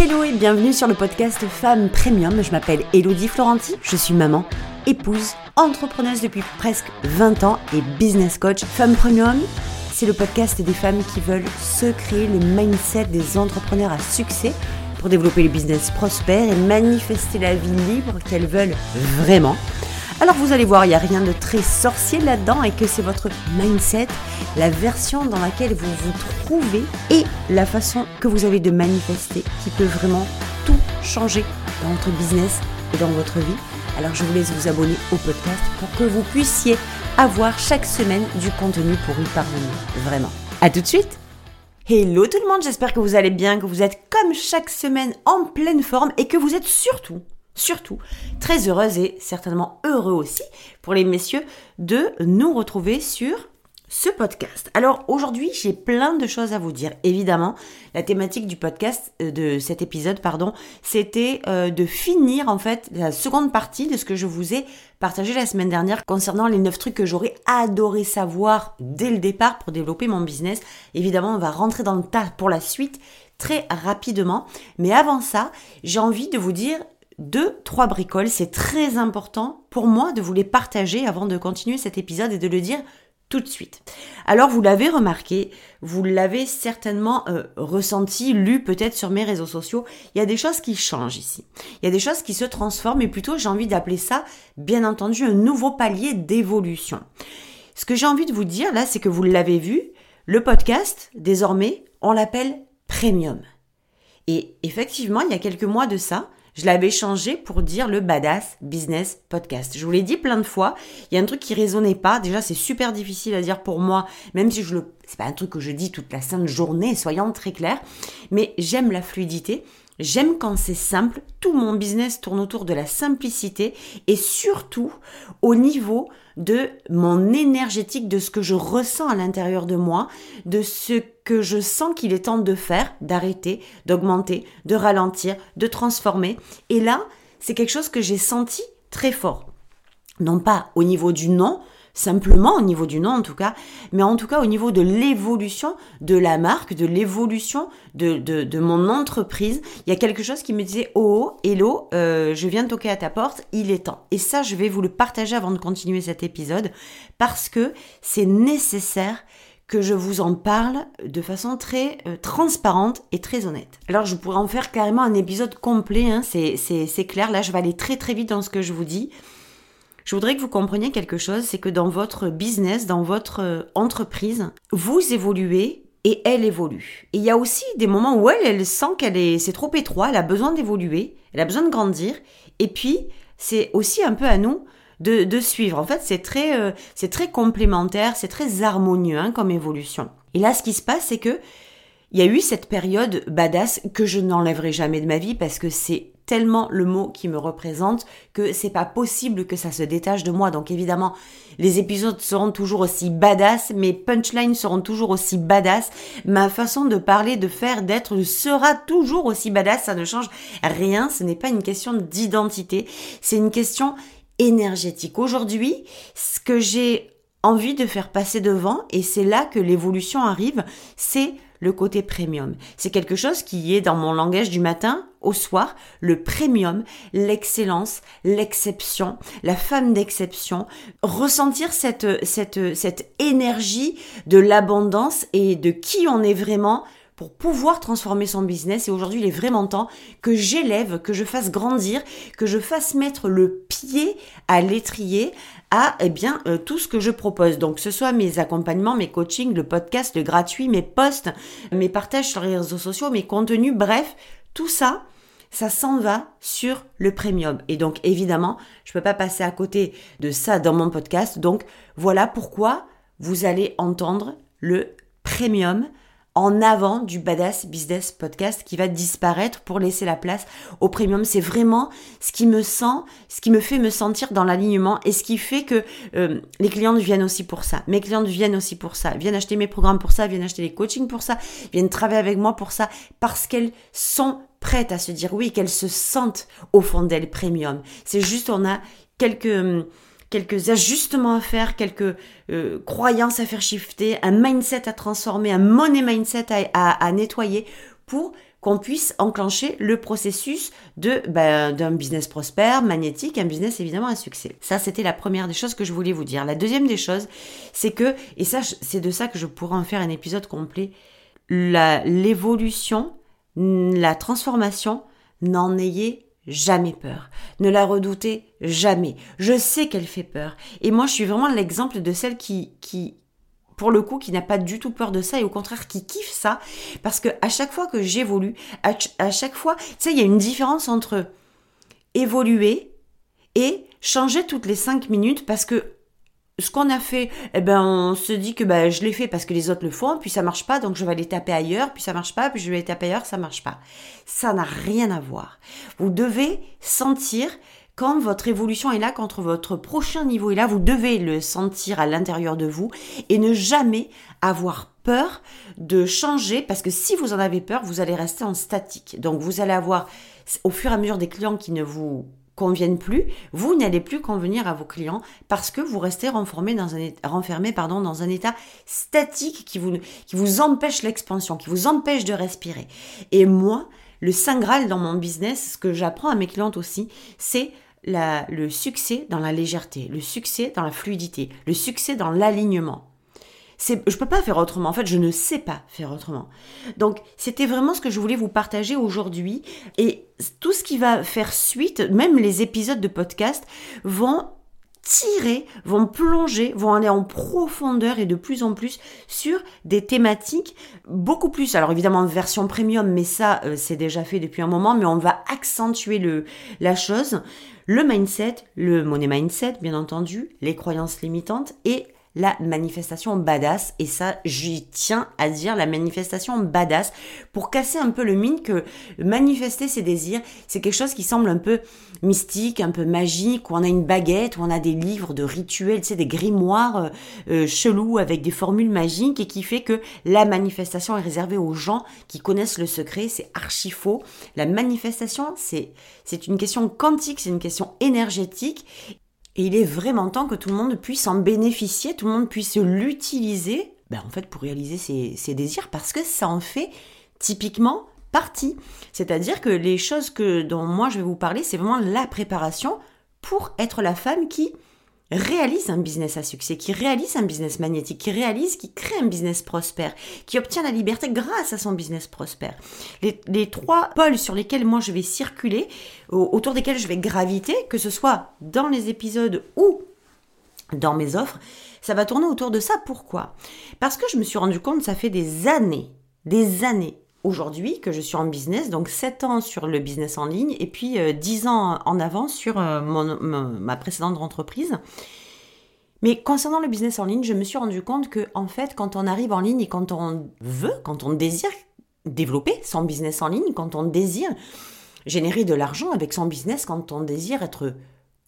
Hello et bienvenue sur le podcast Femmes Premium. Je m'appelle Elodie Florenti, je suis maman, épouse, entrepreneuse depuis presque 20 ans et business coach. Femmes Premium, c'est le podcast des femmes qui veulent se créer le mindset des entrepreneurs à succès pour développer le business prospère et manifester la vie libre qu'elles veulent vraiment. Alors vous allez voir, il n'y a rien de très sorcier là-dedans et que c'est votre mindset, la version dans laquelle vous vous trouvez et la façon que vous avez de manifester qui peut vraiment tout changer dans votre business et dans votre vie. Alors je vous laisse vous abonner au podcast pour que vous puissiez avoir chaque semaine du contenu pour y parvenir. Vraiment. À tout de suite Hello tout le monde, j'espère que vous allez bien, que vous êtes comme chaque semaine en pleine forme et que vous êtes surtout surtout très heureuse et certainement heureux aussi pour les messieurs de nous retrouver sur ce podcast. Alors aujourd'hui, j'ai plein de choses à vous dire. Évidemment, la thématique du podcast euh, de cet épisode, pardon, c'était euh, de finir en fait la seconde partie de ce que je vous ai partagé la semaine dernière concernant les 9 trucs que j'aurais adoré savoir dès le départ pour développer mon business. Évidemment, on va rentrer dans le tas pour la suite très rapidement, mais avant ça, j'ai envie de vous dire deux, trois bricoles. C'est très important pour moi de vous les partager avant de continuer cet épisode et de le dire tout de suite. Alors vous l'avez remarqué, vous l'avez certainement euh, ressenti, lu peut-être sur mes réseaux sociaux, il y a des choses qui changent ici. Il y a des choses qui se transforment et plutôt j'ai envie d'appeler ça, bien entendu, un nouveau palier d'évolution. Ce que j'ai envie de vous dire là, c'est que vous l'avez vu, le podcast, désormais, on l'appelle premium. Et effectivement, il y a quelques mois de ça, je l'avais changé pour dire le Badass Business Podcast. Je vous l'ai dit plein de fois. Il y a un truc qui résonnait pas. Déjà, c'est super difficile à dire pour moi, même si je le, c'est pas un truc que je dis toute la sainte journée, soyons très clairs. Mais j'aime la fluidité. J'aime quand c'est simple. Tout mon business tourne autour de la simplicité et surtout au niveau de mon énergétique, de ce que je ressens à l'intérieur de moi, de ce que je sens qu'il est temps de faire, d'arrêter, d'augmenter, de ralentir, de transformer. Et là, c'est quelque chose que j'ai senti très fort. Non pas au niveau du nom, simplement au niveau du nom en tout cas, mais en tout cas au niveau de l'évolution de la marque, de l'évolution de, mon entreprise. Il y a quelque chose qui me disait Oh, oh hello, euh, je viens de toquer à ta porte, il est temps. Et ça, je vais vous le partager avant de continuer cet épisode parce que c'est nécessaire que je vous en parle de façon très euh, transparente et très honnête. Alors je pourrais en faire carrément un épisode complet, hein, c'est clair, là je vais aller très très vite dans ce que je vous dis. Je voudrais que vous compreniez quelque chose, c'est que dans votre business, dans votre euh, entreprise, vous évoluez et elle évolue. Et il y a aussi des moments où elle, elle sent qu'elle est, c'est trop étroit, elle a besoin d'évoluer, elle a besoin de grandir. Et puis, c'est aussi un peu à nous de, suivre. En fait, c'est très, euh, c'est très complémentaire, c'est très harmonieux hein, comme évolution. Et là, ce qui se passe, c'est que il y a eu cette période badass que je n'enlèverai jamais de ma vie parce que c'est tellement le mot qui me représente que c'est pas possible que ça se détache de moi. Donc évidemment, les épisodes seront toujours aussi badass, mes punchlines seront toujours aussi badass, ma façon de parler, de faire, d'être sera toujours aussi badass, ça ne change rien, ce n'est pas une question d'identité, c'est une question énergétique. Aujourd'hui, ce que j'ai envie de faire passer devant, et c'est là que l'évolution arrive, c'est le côté premium. C'est quelque chose qui est dans mon langage du matin au soir, le premium, l'excellence, l'exception, la femme d'exception, ressentir cette, cette, cette énergie de l'abondance et de qui on est vraiment pour pouvoir transformer son business. Et aujourd'hui, il est vraiment temps que j'élève, que je fasse grandir, que je fasse mettre le pied à l'étrier à eh bien euh, tout ce que je propose. Donc ce soit mes accompagnements, mes coachings, le podcast, le gratuit, mes posts, mes partages sur les réseaux sociaux, mes contenus, bref, tout ça, ça s'en va sur le premium. Et donc évidemment, je peux pas passer à côté de ça dans mon podcast. Donc voilà pourquoi vous allez entendre le premium en avant du Badass Business Podcast qui va disparaître pour laisser la place au premium. C'est vraiment ce qui me sent, ce qui me fait me sentir dans l'alignement et ce qui fait que euh, les clientes viennent aussi pour ça. Mes clientes viennent aussi pour ça, viennent acheter mes programmes pour ça, viennent acheter les coachings pour ça, viennent travailler avec moi pour ça parce qu'elles sont prêtes à se dire oui, qu'elles se sentent au fond d'elles premium. C'est juste on a quelques quelques ajustements à faire, quelques euh, croyances à faire shifter, un mindset à transformer, un money mindset à, à, nettoyer pour qu'on puisse enclencher le processus de ben, d'un business prospère, magnétique, un business évidemment un succès. Ça, c'était la première des choses que je voulais vous dire. La deuxième des choses, c'est que, et ça, c'est de ça que je pourrais en faire un épisode complet, l'évolution, la transformation, n'en ayez jamais peur. Ne la redoutez jamais. Je sais qu'elle fait peur. Et moi, je suis vraiment l'exemple de celle qui, qui, pour le coup, qui n'a pas du tout peur de ça et au contraire qui kiffe ça. Parce que à chaque fois que j'évolue, à, chaque fois, tu sais, il y a une différence entre évoluer et changer toutes les cinq minutes parce que ce qu'on a fait, eh ben, on se dit que ben, je l'ai fait parce que les autres le font, puis ça marche pas, donc je vais aller taper ailleurs, puis ça marche pas, puis je vais aller taper ailleurs, ça marche pas. Ça n'a rien à voir. Vous devez sentir quand votre évolution est là, quand votre prochain niveau est là, vous devez le sentir à l'intérieur de vous et ne jamais avoir peur de changer parce que si vous en avez peur, vous allez rester en statique. Donc vous allez avoir au fur et à mesure des clients qui ne vous conviennent plus, vous n'allez plus convenir à vos clients parce que vous restez renfermé dans un, état statique qui vous, qui vous empêche l'expansion, qui vous empêche de respirer. Et moi, le Saint Graal dans mon business, ce que j'apprends à mes clientes aussi, c'est le succès dans la légèreté, le succès dans la fluidité, le succès dans l'alignement. C'est, je peux pas faire autrement. En fait, je ne sais pas faire autrement. Donc, c'était vraiment ce que je voulais vous partager aujourd'hui. Et tout ce qui va faire suite, même les épisodes de podcast, vont tirer, vont plonger, vont aller en profondeur et de plus en plus sur des thématiques beaucoup plus. Alors évidemment version premium, mais ça euh, c'est déjà fait depuis un moment, mais on va accentuer le la chose le mindset, le money mindset, bien entendu, les croyances limitantes et la manifestation badass. Et ça, j'y tiens à dire la manifestation badass pour casser un peu le mythe que manifester ses désirs, c'est quelque chose qui semble un peu mystique, un peu magique, où on a une baguette, où on a des livres de rituels, tu des grimoires euh, euh, chelous avec des formules magiques et qui fait que la manifestation est réservée aux gens qui connaissent le secret. C'est archi faux. La manifestation, c'est, c'est une question quantique, c'est une question énergétique et il est vraiment temps que tout le monde puisse en bénéficier, tout le monde puisse l'utiliser, ben en fait, pour réaliser ses, désirs, parce que ça en fait typiquement partie. C'est-à-dire que les choses que dont moi je vais vous parler, c'est vraiment la préparation pour être la femme qui réalise un business à succès, qui réalise un business magnétique, qui réalise, qui crée un business prospère, qui obtient la liberté grâce à son business prospère. Les, trois pôles sur lesquels moi je vais circuler, autour desquels je vais graviter, que ce soit dans les épisodes ou dans mes offres, ça va tourner autour de ça. Pourquoi? Parce que je me suis rendu compte, ça fait des années, des années aujourd'hui que je suis en business, donc 7 ans sur le business en ligne et puis 10 euh, ans en avant sur euh, ma précédente entreprise. Mais concernant le business en ligne, je me suis rendu compte que en fait, quand on arrive en ligne et quand on veut, quand on désire développer son business en ligne, quand on désire générer de l'argent avec son business, quand on désire être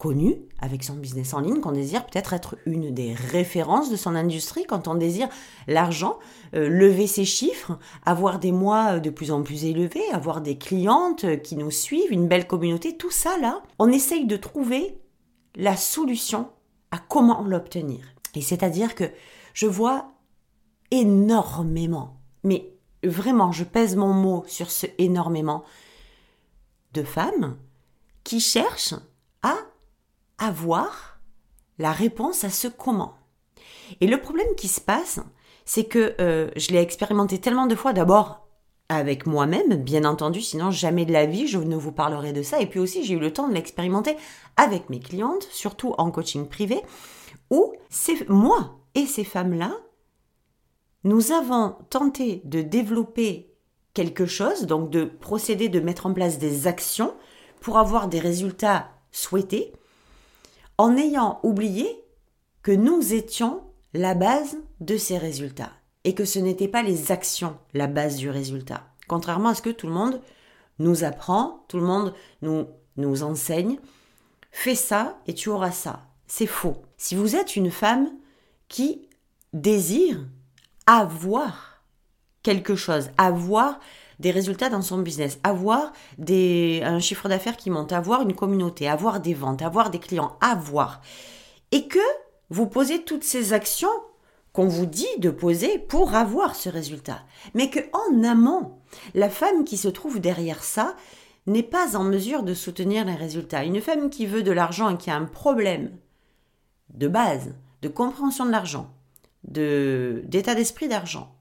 connu avec son business en ligne, qu'on désire peut-être être une des références de son industrie, quand on désire l'argent, euh, lever ses chiffres, avoir des mois de plus en plus élevés, avoir des clientes qui nous suivent, une belle communauté, tout ça là, on essaye de trouver la solution à comment l'obtenir. Et c'est-à-dire que je vois énormément, mais vraiment, je pèse mon mot sur ce énormément, de femmes qui cherchent à avoir la réponse à ce comment. Et le problème qui se passe, c'est que euh, je l'ai expérimenté tellement de fois, d'abord avec moi-même, bien entendu, sinon jamais de la vie je ne vous parlerai de ça. Et puis aussi, j'ai eu le temps de l'expérimenter avec mes clientes, surtout en coaching privé, où c'est moi et ces femmes-là, nous avons tenté de développer quelque chose, donc de procéder, de mettre en place des actions pour avoir des résultats souhaités, en ayant oublié que nous étions la base de ces résultats et que ce n'était pas les actions la base du résultat. Contrairement à ce que tout le monde nous apprend, tout le monde nous, nous enseigne, fais ça et tu auras ça. C'est faux. Si vous êtes une femme qui désire avoir quelque chose, avoir des résultats dans son business, avoir des, un chiffre d'affaires qui monte, avoir une communauté, avoir des ventes, avoir des clients, avoir. Et que vous posez toutes ces actions qu'on vous dit de poser pour avoir ce résultat. Mais que en amont, la femme qui se trouve derrière ça n'est pas en mesure de soutenir les résultats. Une femme qui veut de l'argent et qui a un problème de base, de compréhension de l'argent, de d'état d'esprit d'argent,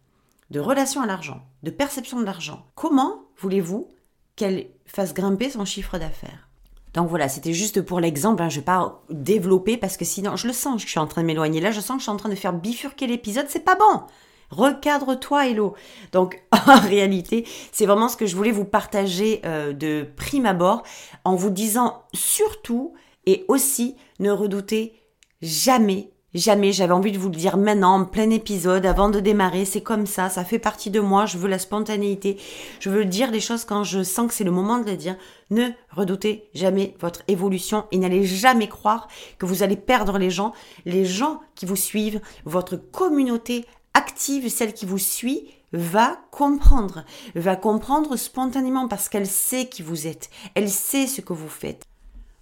de relation à l'argent, de perception de l'argent. Comment voulez-vous qu'elle fasse grimper son chiffre d'affaires? Donc voilà, c'était juste pour l'exemple, hein, je vais pas développer parce que sinon, je le sens je suis en train de m'éloigner. Là, je sens que je suis en train de faire bifurquer l'épisode, c'est pas bon. Recadre-toi, Hello. Donc, en réalité, c'est vraiment ce que je voulais vous partager euh, de prime abord en vous disant surtout et aussi ne redoutez jamais Jamais, j'avais envie de vous le dire maintenant, en plein épisode, avant de démarrer, c'est comme ça, ça fait partie de moi, je veux la spontanéité, je veux dire les choses quand je sens que c'est le moment de les dire. Ne redoutez jamais votre évolution et n'allez jamais croire que vous allez perdre les gens. Les gens qui vous suivent, votre communauté active, celle qui vous suit, va comprendre, va comprendre spontanément parce qu'elle sait qui vous êtes, elle sait ce que vous faites.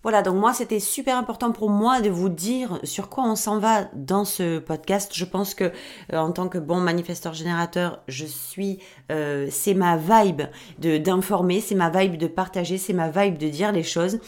Voilà, donc moi c'était super important pour moi de vous dire sur quoi on s'en va dans ce podcast. Je pense que euh, en tant que bon manifesteur générateur, je suis, euh, c'est ma vibe d'informer, c'est ma vibe de partager, c'est ma vibe de dire les choses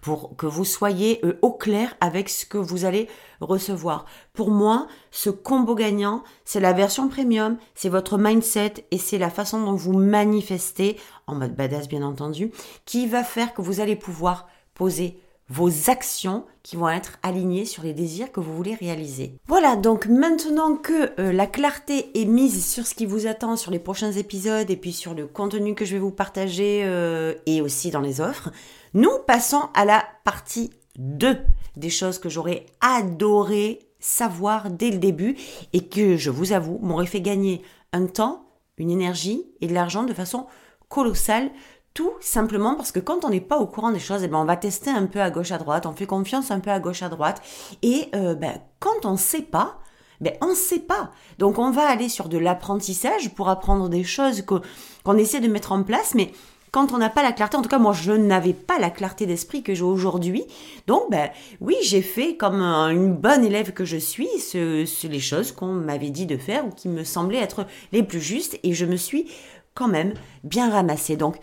pour que vous soyez euh, au clair avec ce que vous allez recevoir. Pour moi, ce combo gagnant, c'est la version premium, c'est votre mindset et c'est la façon dont vous manifestez, en mode badass bien entendu, qui va faire que vous allez pouvoir poser vos actions qui vont être alignées sur les désirs que vous voulez réaliser. Voilà, donc maintenant que euh, la clarté est mise sur ce qui vous attend sur les prochains épisodes et puis sur le contenu que je vais vous partager euh, et aussi dans les offres, nous passons à la partie 2 des choses que j'aurais adoré savoir dès le début et que, je vous avoue, m'aurait fait gagner un temps, une énergie et de l'argent de façon colossale tout simplement parce que quand on n'est pas au courant des choses, eh ben on va tester un peu à gauche à droite, on fait confiance un peu à gauche à droite. Et euh, ben, quand on ne sait pas, ben, on ne sait pas. Donc on va aller sur de l'apprentissage pour apprendre des choses qu'on essaie de mettre en place, mais quand on n'a pas la clarté, en tout cas moi je n'avais pas la clarté d'esprit que j'ai aujourd'hui. Donc ben oui, j'ai fait comme une bonne élève que je suis, ce, ce les choses qu'on m'avait dit de faire ou qui me semblaient être les plus justes et je me suis quand même bien ramassée. Donc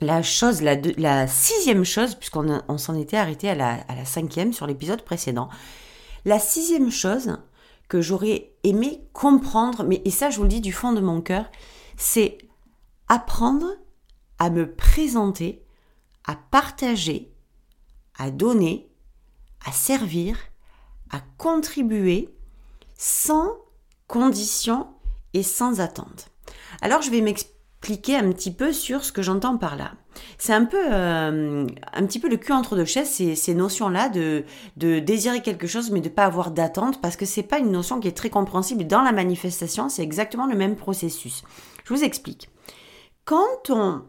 la chose, la, sixième chose, puisqu'on on, s'en était arrêté à la, à la cinquième sur l'épisode précédent, la sixième chose que j'aurais aimé comprendre, mais et ça je vous le dis du fond de mon cœur, c'est apprendre à me présenter, à partager, à donner, à servir, à contribuer sans condition et sans attente. Alors je vais m'expliquer cliquer un petit peu sur ce que j'entends par là. C'est un peu, euh, un petit peu le cul entre deux chaises, ces, ces notions-là de, de désirer quelque chose mais de pas avoir d'attente parce que c'est pas une notion qui est très compréhensible dans la manifestation, c'est exactement le même processus. Je vous explique. Quand on,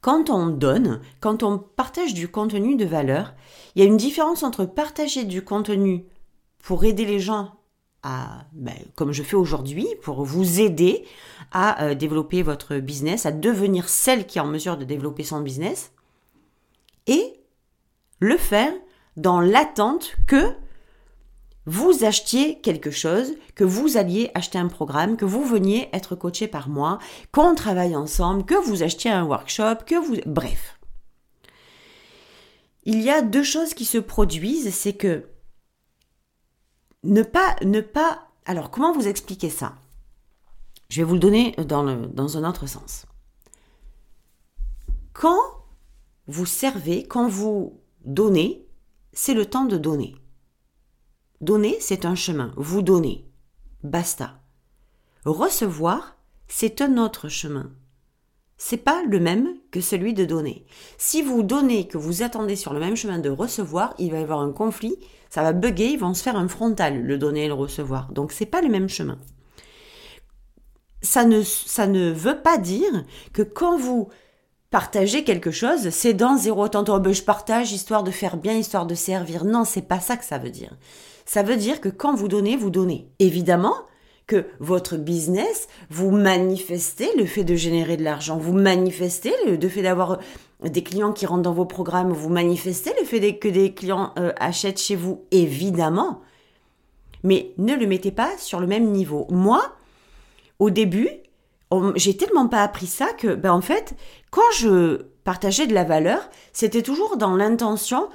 quand on donne, quand on partage du contenu de valeur, il y a une différence entre partager du contenu pour aider les gens ben, comme je fais aujourd'hui, pour vous aider à euh, développer votre business, à devenir celle qui est en mesure de développer son business, et le faire dans l'attente que vous achetiez quelque chose, que vous alliez acheter un programme, que vous veniez être coaché par moi, qu'on travaille ensemble, que vous achetiez un workshop, que vous... Bref. Il y a deux choses qui se produisent, c'est que ne pas, ne pas. Alors, comment vous expliquer ça? Je vais vous le donner dans, un autre sens. Quand vous servez, quand vous donnez, c'est le temps de donner. Donner, c'est un chemin. Vous donnez. Basta. Recevoir, c'est un autre chemin. C'est pas le même que celui de donner. Si vous donnez que vous attendez sur le même chemin de recevoir, il va y avoir un conflit ça va bugger, ils vont se faire un frontal, le donner et le recevoir. Donc c'est pas le même chemin. Ça ne, ça ne veut pas dire que quand vous partagez quelque chose, c'est dans zéro tantôt, oh ben, je partage histoire de faire bien, histoire de servir. Non, c'est pas ça que ça veut dire. Ça veut dire que quand vous donnez, vous donnez. Évidemment, que votre business, vous manifestez le fait de générer de l'argent, vous manifestez le fait d'avoir des clients qui rentrent dans vos programmes, vous manifestez le fait que des clients euh, achètent chez vous, évidemment. mais ne le mettez pas sur le même niveau. Moi, au début, j'ai tellement pas appris ça que, ben en fait, quand je partageais de la valeur, c'était toujours dans l'intention.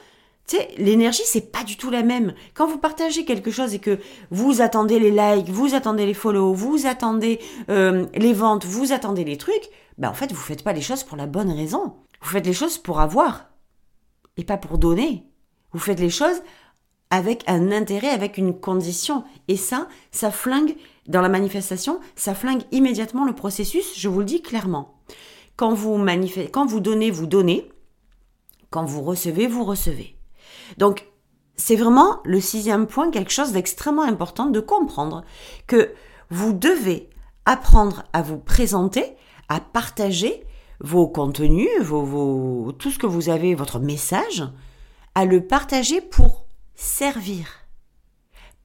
Tu sais, l'énergie, c'est pas du tout la même. Quand vous partagez quelque chose et que vous attendez les likes, vous attendez les follow, vous attendez euh, les ventes, vous attendez les trucs, ben en fait, vous faites pas les choses pour la bonne raison. Vous faites les choses pour avoir et pas pour donner. Vous faites les choses avec un intérêt, avec une condition. Et ça, ça flingue dans la manifestation, ça flingue immédiatement le processus, je vous le dis clairement. Quand vous, quand vous donnez, vous donnez. Quand vous recevez, vous recevez. Donc, c'est vraiment le sixième point, quelque chose d'extrêmement important de comprendre que vous devez apprendre à vous présenter, à partager vos contenus, vos, tout ce que vous avez, votre message, à le partager pour servir.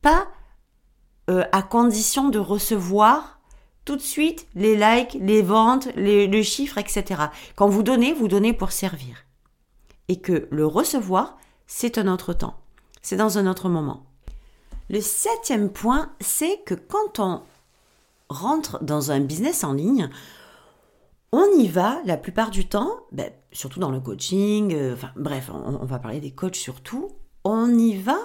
Pas euh, à condition de recevoir tout de suite les likes, les ventes, les, le chiffre, etc. Quand vous donnez, vous donnez pour servir. Et que le recevoir, c'est un autre temps. C'est dans un autre moment. Le septième point, c'est que quand on rentre dans un business en ligne, on y va la plupart du temps, ben, surtout dans le coaching, euh, enfin bref, on, va parler des coachs surtout, on y va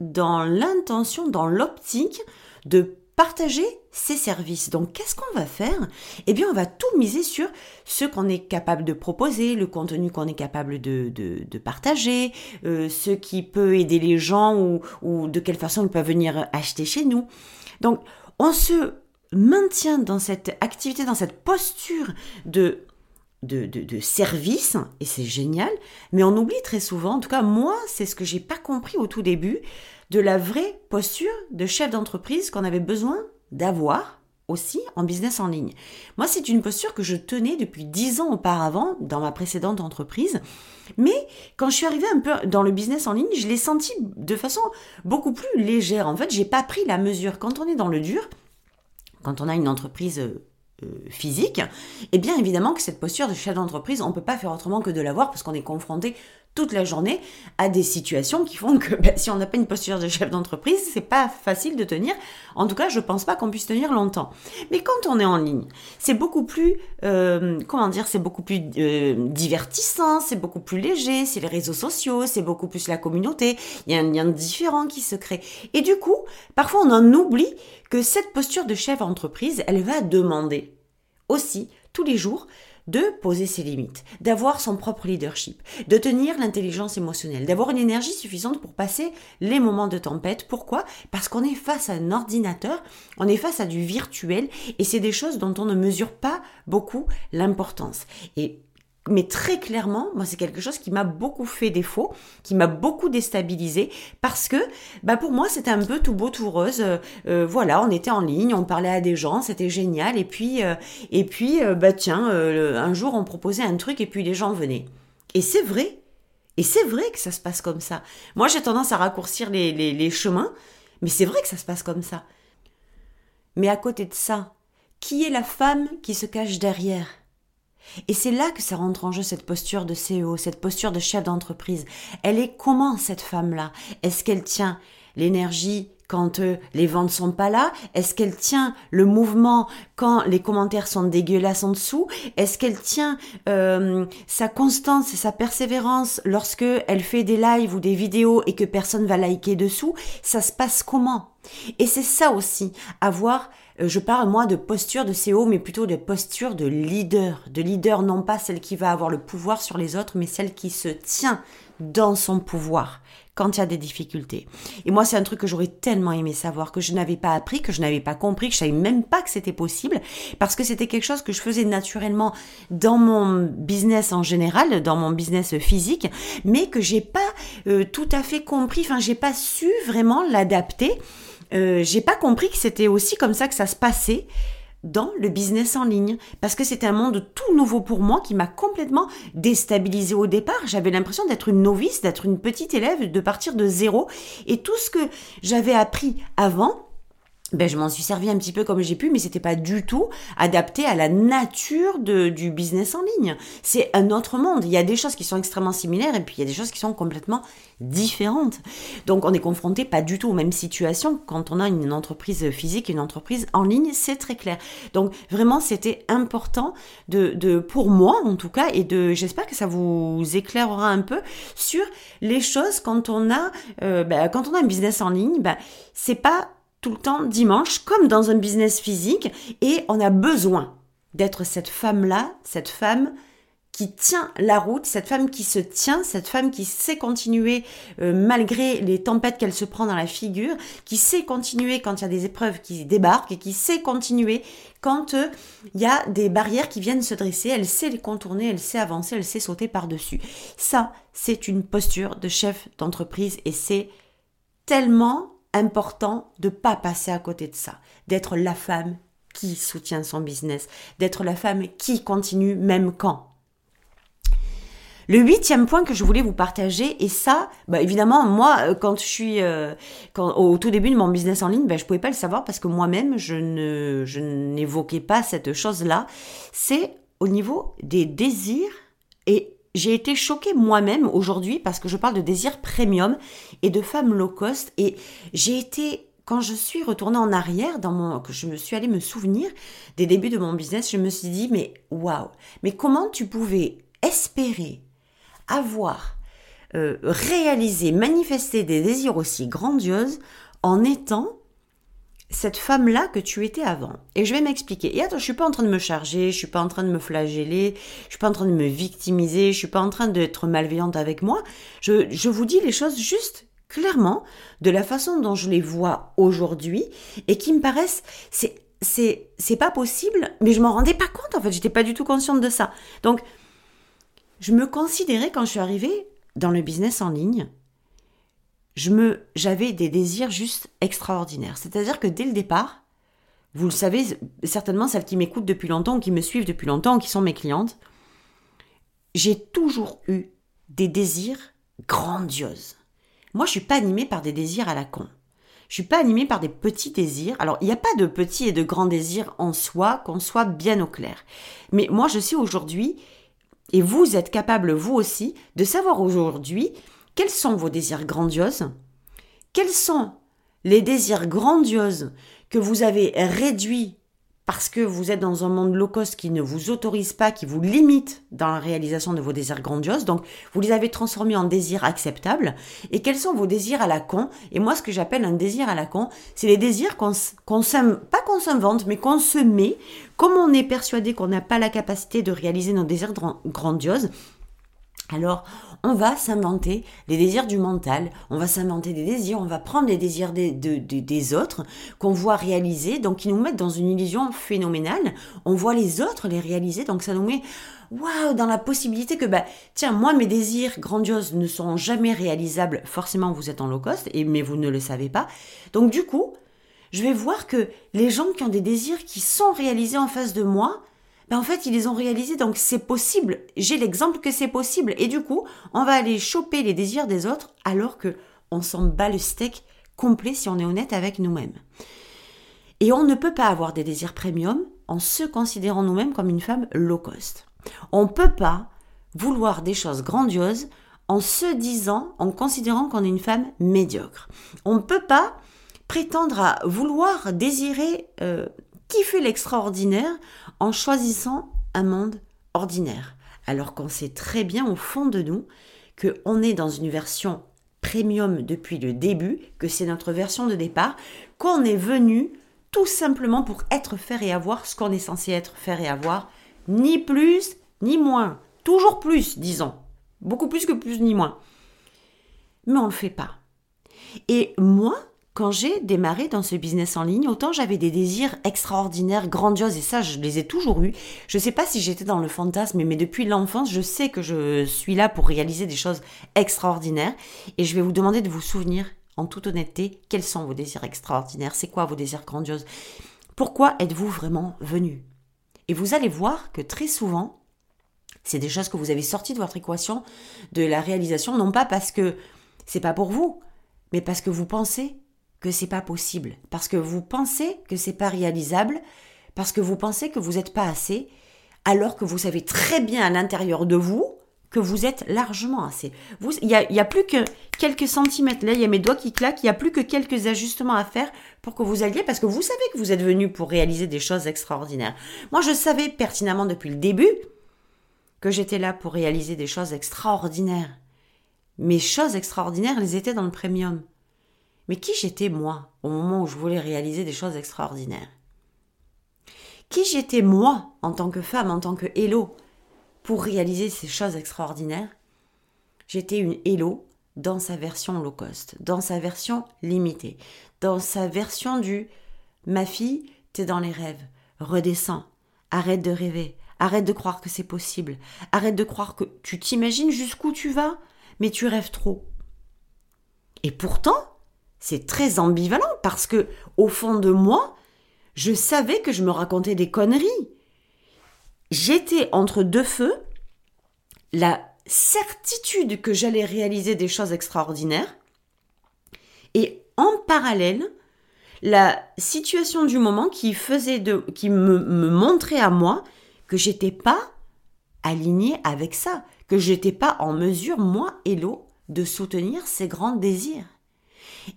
dans l'intention, dans l'optique de partager ses services. Donc qu'est-ce qu'on va faire? Eh bien on va tout miser sur ce qu'on est capable de proposer, le contenu qu'on est capable de, de, partager, euh, ce qui peut aider les gens ou, ou de quelle façon ils peuvent venir acheter chez nous. Donc on se maintient dans cette activité, dans cette posture de de, de, service, et c'est génial, mais on oublie très souvent, en tout cas moi, c'est ce que j'ai pas compris au tout début, de la vraie posture de chef d'entreprise qu'on avait besoin d'avoir aussi en business en ligne. Moi, c'est une posture que je tenais depuis dix ans auparavant dans ma précédente entreprise, mais quand je suis arrivée un peu dans le business en ligne, je l'ai senti de façon beaucoup plus légère. En fait, j'ai pas pris la mesure. Quand on est dans le dur, quand on a une entreprise euh, euh, physique, et eh bien évidemment que cette posture de chef d'entreprise, on ne peut pas faire autrement que de l'avoir parce qu'on est confronté toute la journée à des situations qui font que ben, si on n'a pas une posture de chef d'entreprise, c'est pas facile de tenir. En tout cas, je pense pas qu'on puisse tenir longtemps. Mais quand on est en ligne, c'est beaucoup plus, euh, comment dire, c'est beaucoup plus euh, divertissant, c'est beaucoup plus léger, c'est les réseaux sociaux, c'est beaucoup plus la communauté. Il y a un lien différent qui se crée. Et du coup, parfois on en oublie que cette posture de chef d'entreprise, elle va demander aussi tous les jours de poser ses limites, d'avoir son propre leadership, de tenir l'intelligence émotionnelle, d'avoir une énergie suffisante pour passer les moments de tempête. Pourquoi? Parce qu'on est face à un ordinateur, on est face à du virtuel et c'est des choses dont on ne mesure pas beaucoup l'importance. Et mais très clairement, moi, c'est quelque chose qui m'a beaucoup fait défaut, qui m'a beaucoup déstabilisé, parce que, bah, pour moi, c'était un peu tout beau, tout rose. Euh, euh, voilà, on était en ligne, on parlait à des gens, c'était génial, et puis, euh, et puis, bah, tiens, un jour, on proposait un truc, et puis les gens venaient. Et c'est vrai. Et c'est vrai que ça se passe comme ça. Moi, j'ai tendance à raccourcir les, chemins, mais c'est vrai que ça se passe comme ça. Mais à côté de ça, qui est la femme qui se cache derrière? Et c'est là que ça rentre en jeu cette posture de CEO, cette posture de chef d'entreprise. Elle est comment cette femme-là? Est-ce qu'elle tient l'énergie quand euh, les ventes sont pas là? Est-ce qu'elle tient le mouvement quand les commentaires sont dégueulasses en dessous? Est-ce qu'elle tient euh, sa constance et sa persévérance lorsque elle fait des lives ou des vidéos et que personne va liker dessous? Ça se passe comment? Et c'est ça aussi, avoir euh, je parle moi de posture de CEO, mais plutôt de posture de leader. De leader, non pas celle qui va avoir le pouvoir sur les autres, mais celle qui se tient dans son pouvoir quand il y a des difficultés. Et moi, c'est un truc que j'aurais tellement aimé savoir, que je n'avais pas appris, que je n'avais pas compris, que je savais même pas que c'était possible, parce que c'était quelque chose que je faisais naturellement dans mon business en général, dans mon business physique, mais que j'ai pas euh, tout à fait compris, enfin, j'ai pas su vraiment l'adapter. Euh, j'ai pas compris que c'était aussi comme ça que ça se passait dans le business en ligne parce que c'était un monde tout nouveau pour moi qui m'a complètement déstabilisé au départ. J'avais l'impression d'être une novice, d'être une petite élève, de partir de zéro et tout ce que j'avais appris avant ben, je m'en suis servi un petit peu comme j'ai pu, mais c'était pas du tout adapté à la nature de, du business en ligne. C'est un autre monde. Il y a des choses qui sont extrêmement similaires et puis il y a des choses qui sont complètement différentes. Donc on est confronté pas du tout aux mêmes situations quand on a une entreprise physique et une entreprise en ligne, c'est très clair. Donc vraiment c'était important de, de, pour moi en tout cas, et de, j'espère que ça vous éclairera un peu sur les choses quand on a, euh, ben, quand on a un business en ligne, ben, c'est pas tout le temps dimanche, comme dans un business physique, et on a besoin d'être cette femme-là, cette femme qui tient la route, cette femme qui se tient, cette femme qui sait continuer euh, malgré les tempêtes qu'elle se prend dans la figure, qui sait continuer quand il y a des épreuves qui débarquent et qui sait continuer quand euh, il y a des barrières qui viennent se dresser, elle sait les contourner, elle sait avancer, elle sait sauter par-dessus. Ça, c'est une posture de chef d'entreprise et c'est tellement important de pas passer à côté de ça, d'être la femme qui soutient son business, d'être la femme qui continue même quand. Le huitième point que je voulais vous partager, et ça, bah évidemment, moi, euh, quand je suis euh, au tout début de mon business en ligne, bah, je pouvais pas le savoir parce que moi-même, je ne je n'évoquais pas cette chose-là. C'est au niveau des désirs et j'ai été choquée moi-même aujourd'hui parce que je parle de désir premium et de femmes low cost. Et j'ai été quand je suis retournée en arrière dans mon que je me suis allée me souvenir des débuts de mon business, je me suis dit mais waouh, mais comment tu pouvais espérer avoir euh, réalisé, manifesté des désirs aussi grandioses en étant cette femme-là que tu étais avant. Et je vais m'expliquer. Et attends, je suis pas en train de me charger, je suis pas en train de me flageller, je suis pas en train de me victimiser, je suis pas en train d'être malveillante avec moi. Je, je vous dis les choses juste clairement de la façon dont je les vois aujourd'hui et qui me paraissent c'est c'est c'est pas possible mais je m'en rendais pas compte en fait j'étais pas du tout consciente de ça donc je me considérais quand je suis arrivée dans le business en ligne je me, j'avais des désirs juste extraordinaires. C'est-à-dire que dès le départ, vous le savez certainement, celles qui m'écoutent depuis longtemps, qui me suivent depuis longtemps, qui sont mes clientes, j'ai toujours eu des désirs grandioses. Moi, je suis pas animée par des désirs à la con. Je suis pas animée par des petits désirs. Alors, il n'y a pas de petits et de grands désirs en soi, qu'on soit bien au clair. Mais moi, je sais aujourd'hui, et vous êtes capable, vous aussi, de savoir aujourd'hui quels sont vos désirs grandioses? Quels sont les désirs grandioses que vous avez réduits parce que vous êtes dans un monde low cost qui ne vous autorise pas, qui vous limite dans la réalisation de vos désirs grandioses? Donc, vous les avez transformés en désirs acceptables. Et quels sont vos désirs à la con? Et moi, ce que j'appelle un désir à la con, c'est les désirs qu'on, qu'on pas qu'on s'invente, mais qu'on se met, comme on est persuadé qu'on n'a pas la capacité de réaliser nos désirs grandioses. Alors, on va s'inventer les désirs du mental, on va s'inventer des désirs, on va prendre les désirs des, des autres qu'on voit réaliser, donc qui nous mettent dans une illusion phénoménale. On voit les autres les réaliser, donc ça nous met waouh dans la possibilité que bah tiens moi mes désirs grandioses ne sont jamais réalisables. Forcément vous êtes en low cost et mais vous ne le savez pas. Donc du coup je vais voir que les gens qui ont des désirs qui sont réalisés en face de moi, ben, en fait, ils les ont réalisés, donc c'est possible. J'ai l'exemple que c'est possible. Et du coup, on va aller choper les désirs des autres alors que on s'en bat le steak complet si on est honnête avec nous-mêmes. Et on ne peut pas avoir des désirs premium en se considérant nous-mêmes comme une femme low cost. On ne peut pas vouloir des choses grandioses en se disant, en considérant qu'on est une femme médiocre. On ne peut pas prétendre à vouloir désirer euh, kiffer l'extraordinaire en choisissant un monde ordinaire. Alors qu'on sait très bien au fond de nous qu'on est dans une version premium depuis le début, que c'est notre version de départ, qu'on est venu tout simplement pour être, faire et avoir ce qu'on est censé être, faire et avoir, ni plus, ni moins. Toujours plus, disons. Beaucoup plus que plus ni moins. Mais on ne fait pas. Et moi, quand j'ai démarré dans ce business en ligne, autant j'avais des désirs extraordinaires, grandioses, et ça, je les ai toujours eus. Je ne sais pas si j'étais dans le fantasme, mais depuis l'enfance, je sais que je suis là pour réaliser des choses extraordinaires. Et je vais vous demander de vous souvenir, en toute honnêteté, quels sont vos désirs extraordinaires, c'est quoi vos désirs grandioses, pourquoi êtes-vous vraiment venu? Et vous allez voir que très souvent, c'est des choses que vous avez sorties de votre équation de la réalisation, non pas parce que c'est pas pour vous, mais parce que vous pensez que c'est pas possible, parce que vous pensez que c'est pas réalisable, parce que vous pensez que vous n'êtes pas assez, alors que vous savez très bien à l'intérieur de vous que vous êtes largement assez. Il n'y a, y a, plus que quelques centimètres là, il y a mes doigts qui claquent, il n'y a plus que quelques ajustements à faire pour que vous alliez, parce que vous savez que vous êtes venu pour réaliser des choses extraordinaires. Moi, je savais pertinemment depuis le début que j'étais là pour réaliser des choses extraordinaires. Mes choses extraordinaires, elles étaient dans le premium. Mais qui j'étais moi au moment où je voulais réaliser des choses extraordinaires? Qui j'étais moi en tant que femme, en tant que Hello, pour réaliser ces choses extraordinaires? J'étais une Hello dans sa version low cost, dans sa version limitée, dans sa version du ma fille, t'es dans les rêves, redescends, arrête de rêver, arrête de croire que c'est possible, arrête de croire que tu t'imagines jusqu'où tu vas, mais tu rêves trop. Et pourtant, c'est très ambivalent parce que, au fond de moi, je savais que je me racontais des conneries. J'étais entre deux feux, la certitude que j'allais réaliser des choses extraordinaires, et en parallèle, la situation du moment qui faisait de, qui me, montrait à moi que j'étais pas alignée avec ça, que j'étais pas en mesure, moi, Hello, de soutenir ces grands désirs.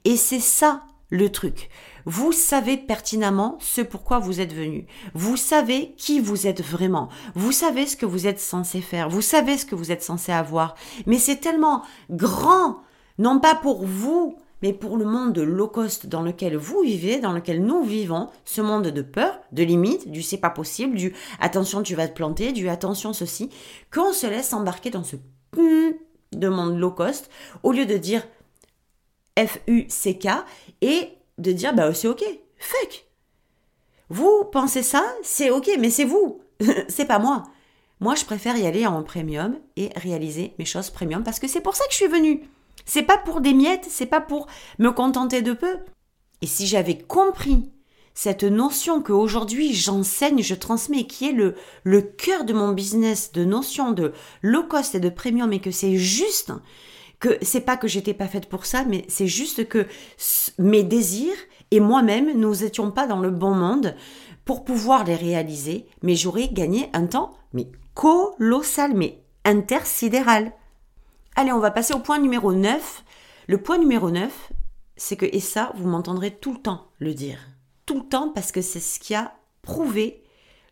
Et c'est ça le truc. Vous savez pertinemment ce pourquoi vous êtes venu. Vous savez qui vous êtes vraiment. Vous savez ce que vous êtes censé faire. Vous savez ce que vous êtes censé avoir. Mais c'est tellement grand, non pas pour vous, mais pour le monde de low cost dans lequel vous vivez, dans lequel nous vivons, ce monde de peur, de limite, du c'est pas possible, du attention tu vas te planter, du attention ceci, qu'on se laisse embarquer dans ce de monde low cost, au lieu de dire F-U-C-K, et de dire, bah c'est ok, fuck. Vous pensez ça, c'est ok, mais c'est vous, c'est pas moi. Moi, je préfère y aller en premium et réaliser mes choses premium parce que c'est pour ça que je suis venue. C'est pas pour des miettes, c'est pas pour me contenter de peu. Et si j'avais compris cette notion qu'aujourd'hui j'enseigne, je transmets, qui est le, le cœur de mon business, de notion de low cost et de premium, et que c'est juste, que c'est pas que j'étais pas faite pour ça, mais c'est juste que mes désirs et moi-même, nous étions pas dans le bon monde pour pouvoir les réaliser, mais j'aurais gagné un temps, mais colossal, mais intersidéral. Allez, on va passer au point numéro 9. Le point numéro 9, c'est que, et ça, vous m'entendrez tout le temps le dire. Tout le temps parce que c'est ce qui a prouvé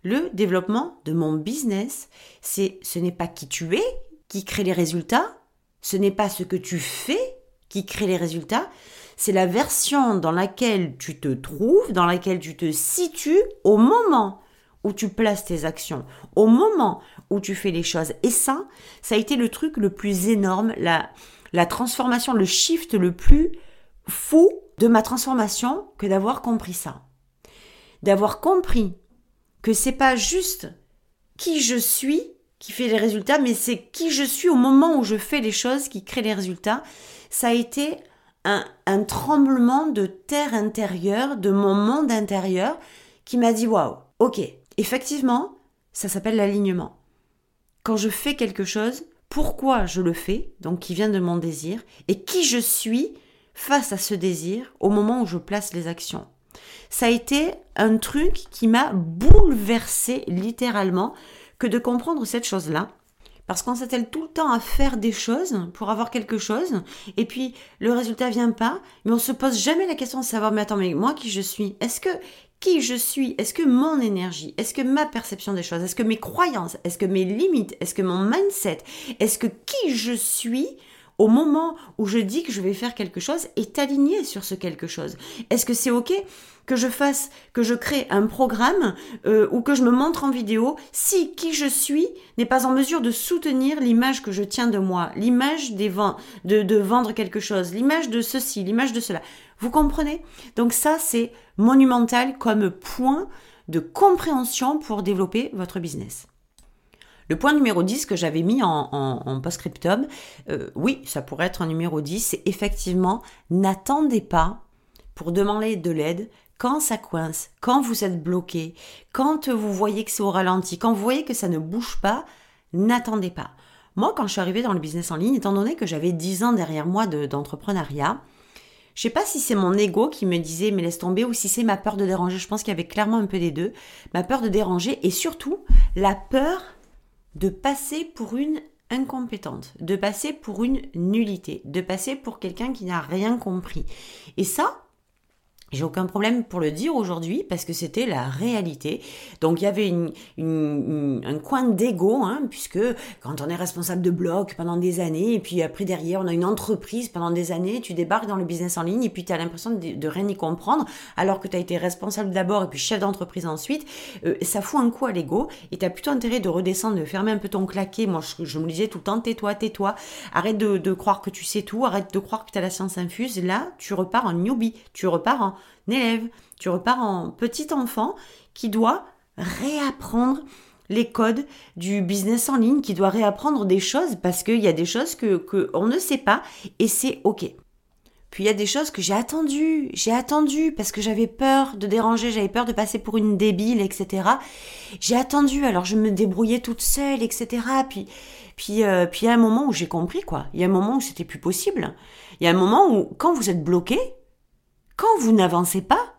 le développement de mon business. C'est, ce n'est pas qui tu es qui crée les résultats, ce n'est pas ce que tu fais qui crée les résultats, c'est la version dans laquelle tu te trouves, dans laquelle tu te situes au moment où tu places tes actions, au moment où tu fais les choses. Et ça, ça a été le truc le plus énorme, la, la transformation, le shift le plus fou de ma transformation que d'avoir compris ça. D'avoir compris que c'est pas juste qui je suis qui fait les résultats, mais c'est qui je suis au moment où je fais les choses qui crée les résultats. Ça a été un, un tremblement de terre intérieure, de mon monde intérieur, qui m'a dit waouh, ok, effectivement, ça s'appelle l'alignement. Quand je fais quelque chose, pourquoi je le fais, donc qui vient de mon désir, et qui je suis face à ce désir au moment où je place les actions. Ça a été un truc qui m'a bouleversé littéralement que de comprendre cette chose-là. Parce qu'on s'attelle tout le temps à faire des choses pour avoir quelque chose, et puis le résultat vient pas, mais on se pose jamais la question de savoir, mais attends, mais moi qui je suis? Est-ce que qui je suis? Est-ce que mon énergie? Est-ce que ma perception des choses? Est-ce que mes croyances? Est-ce que mes limites? Est-ce que mon mindset? Est-ce que qui je suis au moment où je dis que je vais faire quelque chose est aligné sur ce quelque chose Est-ce que c'est OK que je fasse, que je crée un programme euh, ou que je me montre en vidéo si qui je suis n'est pas en mesure de soutenir l'image que je tiens de moi, l'image des de, de vendre quelque chose, l'image de ceci, l'image de cela. Vous comprenez? Donc ça, c'est monumental comme point de compréhension pour développer votre business. Le point numéro 10 que j'avais mis en, post-scriptum, euh, oui, ça pourrait être un numéro 10, c'est effectivement, n'attendez pas pour demander de l'aide quand ça coince, quand vous êtes bloqué, quand vous voyez que c'est au ralenti, quand vous voyez que ça ne bouge pas, n'attendez pas. Moi, quand je suis arrivée dans le business en ligne, étant donné que j'avais 10 ans derrière moi d'entrepreneuriat, Je sais pas si c'est mon ego qui me disait mais laisse tomber ou si c'est ma peur de déranger. Je pense qu'il y avait clairement un peu des deux. Ma peur de déranger et surtout la peur de passer pour une incompétente, de passer pour une nullité, de passer pour quelqu'un qui n'a rien compris. Et ça, j'ai aucun problème pour le dire aujourd'hui parce que c'était la réalité. Donc il y avait une, un coin d'ego, hein, puisque quand on est responsable de blog pendant des années, et puis après derrière on a une entreprise pendant des années, tu débarques dans le business en ligne et puis tu as l'impression de, rien y comprendre, alors que tu as été responsable d'abord et puis chef d'entreprise ensuite, euh, ça fout un coup à l'ego et tu as plutôt intérêt de redescendre, de fermer un peu ton claquet. Moi je, me disais tout le temps, tais-toi, tais-toi, arrête de, de croire que tu sais tout, arrête de croire que tu as la science infuse. Là, tu repars en newbie, tu repars en élève, tu repars en petit enfant qui doit réapprendre les codes du business en ligne, qui doit réapprendre des choses parce qu'il y a des choses que qu'on ne sait pas et c'est ok. Puis il y a des choses que j'ai attendues, j'ai attendu parce que j'avais peur de déranger, j'avais peur de passer pour une débile, etc. J'ai attendu, alors je me débrouillais toute seule, etc. Puis, puis, euh, puis il y a un moment où j'ai compris quoi. Il y a un moment où c'était plus possible. Il y a un moment où quand vous êtes bloqué, quand vous n'avancez pas,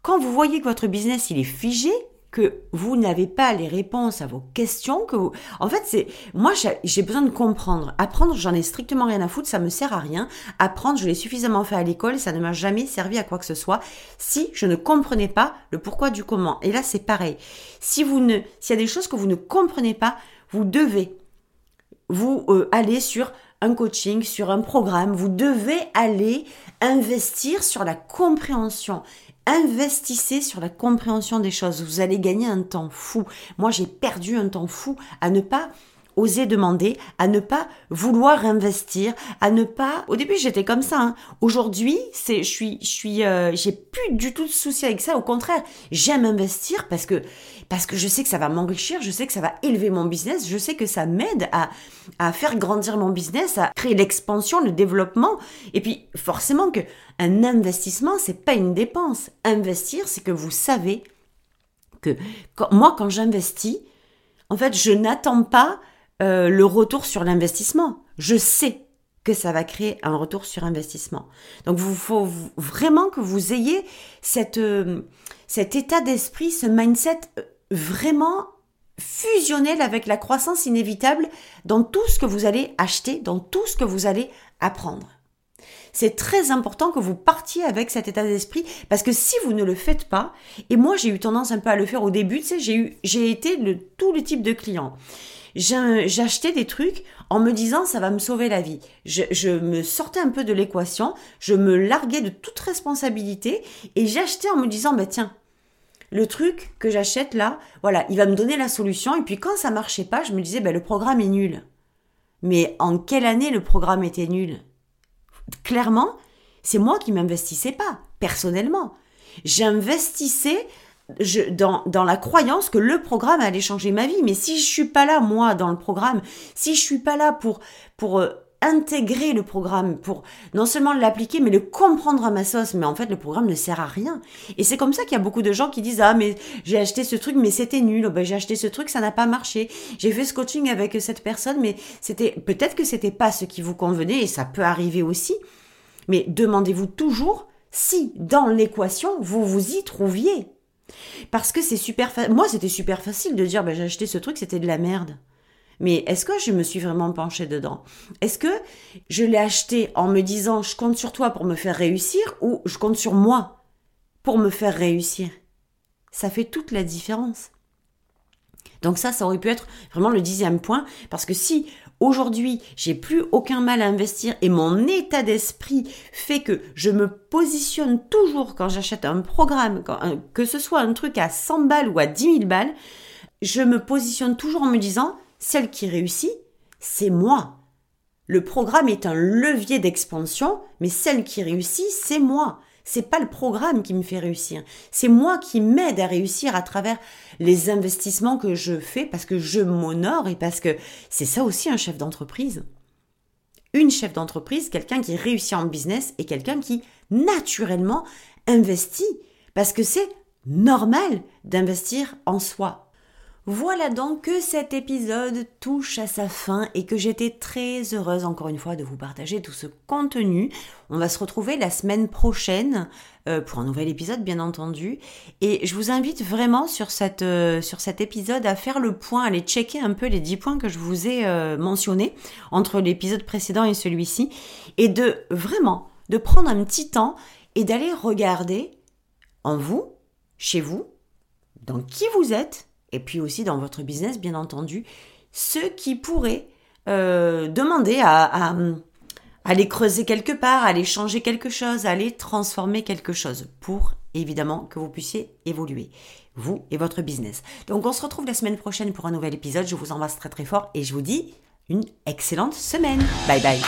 quand vous voyez que votre business il est figé, que vous n'avez pas les réponses à vos questions, que vous... En fait, c'est... Moi, j'ai besoin de comprendre. Apprendre, j'en ai strictement rien à foutre, ça me sert à rien. Apprendre, je l'ai suffisamment fait à l'école, ça ne m'a jamais servi à quoi que ce soit si je ne comprenais pas le pourquoi du comment. Et là, c'est pareil. Si vous ne... S'il y a des choses que vous ne comprenez pas, vous devez vous euh, aller sur un coaching, sur un programme, vous devez aller investir sur la compréhension. Investissez sur la compréhension des choses. Vous allez gagner un temps fou. Moi, j'ai perdu un temps fou à ne pas oser demander, à ne pas vouloir investir, à ne pas. Au début, j'étais comme ça. Hein. Aujourd'hui, c'est, je suis, je suis, euh, j'ai plus du tout de souci avec ça. Au contraire, j'aime investir parce que parce que je sais que ça va m'enrichir, je sais que ça va élever mon business, je sais que ça m'aide à à faire grandir mon business, à créer l'expansion, le développement. Et puis forcément que un investissement, c'est pas une dépense. Investir, c'est que vous savez que moi, quand j'investis, en fait, je n'attends pas euh, le retour sur l'investissement. Je sais que ça va créer un retour sur investissement. Donc, il faut vraiment que vous ayez cette, euh, cet état d'esprit, ce mindset euh, vraiment fusionnel avec la croissance inévitable dans tout ce que vous allez acheter, dans tout ce que vous allez apprendre. C'est très important que vous partiez avec cet état d'esprit parce que si vous ne le faites pas, et moi j'ai eu tendance un peu à le faire au début, tu sais, j'ai été le, tout le type de client j'achetais des trucs en me disant ça va me sauver la vie. Je, me sortais un peu de l'équation, je me larguais de toute responsabilité et j'achetais en me disant bah tiens, le truc que j'achète là, voilà, il va me donner la solution et puis quand ça marchait pas, je me disais bah le programme est nul. Mais en quelle année le programme était nul? Clairement, c'est moi qui m'investissais pas personnellement. J'investissais je, dans, dans, la croyance que le programme allait changer ma vie. Mais si je suis pas là, moi, dans le programme, si je suis pas là pour, pour euh, intégrer le programme, pour non seulement l'appliquer, mais le comprendre à ma sauce, mais en fait, le programme ne sert à rien. Et c'est comme ça qu'il y a beaucoup de gens qui disent, ah, mais j'ai acheté ce truc, mais c'était nul. Oh, ben, j'ai acheté ce truc, ça n'a pas marché. J'ai fait ce coaching avec cette personne, mais c'était, peut-être que c'était pas ce qui vous convenait, et ça peut arriver aussi. Mais demandez-vous toujours si, dans l'équation, vous vous y trouviez. Parce que c'est super facile. Moi, c'était super facile de dire, ben, j'ai acheté ce truc, c'était de la merde. Mais est-ce que je me suis vraiment penchée dedans? Est-ce que je l'ai acheté en me disant, je compte sur toi pour me faire réussir ou je compte sur moi pour me faire réussir? Ça fait toute la différence. Donc ça, ça aurait pu être vraiment le dixième point, parce que si aujourd'hui j'ai plus aucun mal à investir et mon état d'esprit fait que je me positionne toujours quand j'achète un programme, que ce soit un truc à 100 balles ou à 10 000 balles, je me positionne toujours en me disant, celle qui réussit, c'est moi. Le programme est un levier d'expansion, mais celle qui réussit, c'est moi. C'est pas le programme qui me fait réussir. C'est moi qui m'aide à réussir à travers les investissements que je fais parce que je m'honore et parce que c'est ça aussi un chef d'entreprise. Une chef d'entreprise, quelqu'un qui réussit en business et quelqu'un qui naturellement investit parce que c'est normal d'investir en soi. Voilà donc que cet épisode touche à sa fin et que j'étais très heureuse encore une fois de vous partager tout ce contenu. On va se retrouver la semaine prochaine euh, pour un nouvel épisode bien entendu et je vous invite vraiment euh, sur cet épisode à faire le point, à aller checker un peu les 10 points que je vous ai euh, mentionnés entre l'épisode précédent et celui-ci et de vraiment de prendre un petit temps et d'aller regarder en vous, chez vous, dans qui vous êtes et puis aussi dans votre business, bien entendu, ceux qui pourraient euh, demander à, aller creuser quelque part, aller changer quelque chose, aller transformer quelque chose pour évidemment que vous puissiez évoluer, vous et votre business. Donc on se retrouve la semaine prochaine pour un nouvel épisode. Je vous embrasse très très fort et je vous dis une excellente semaine. Bye bye.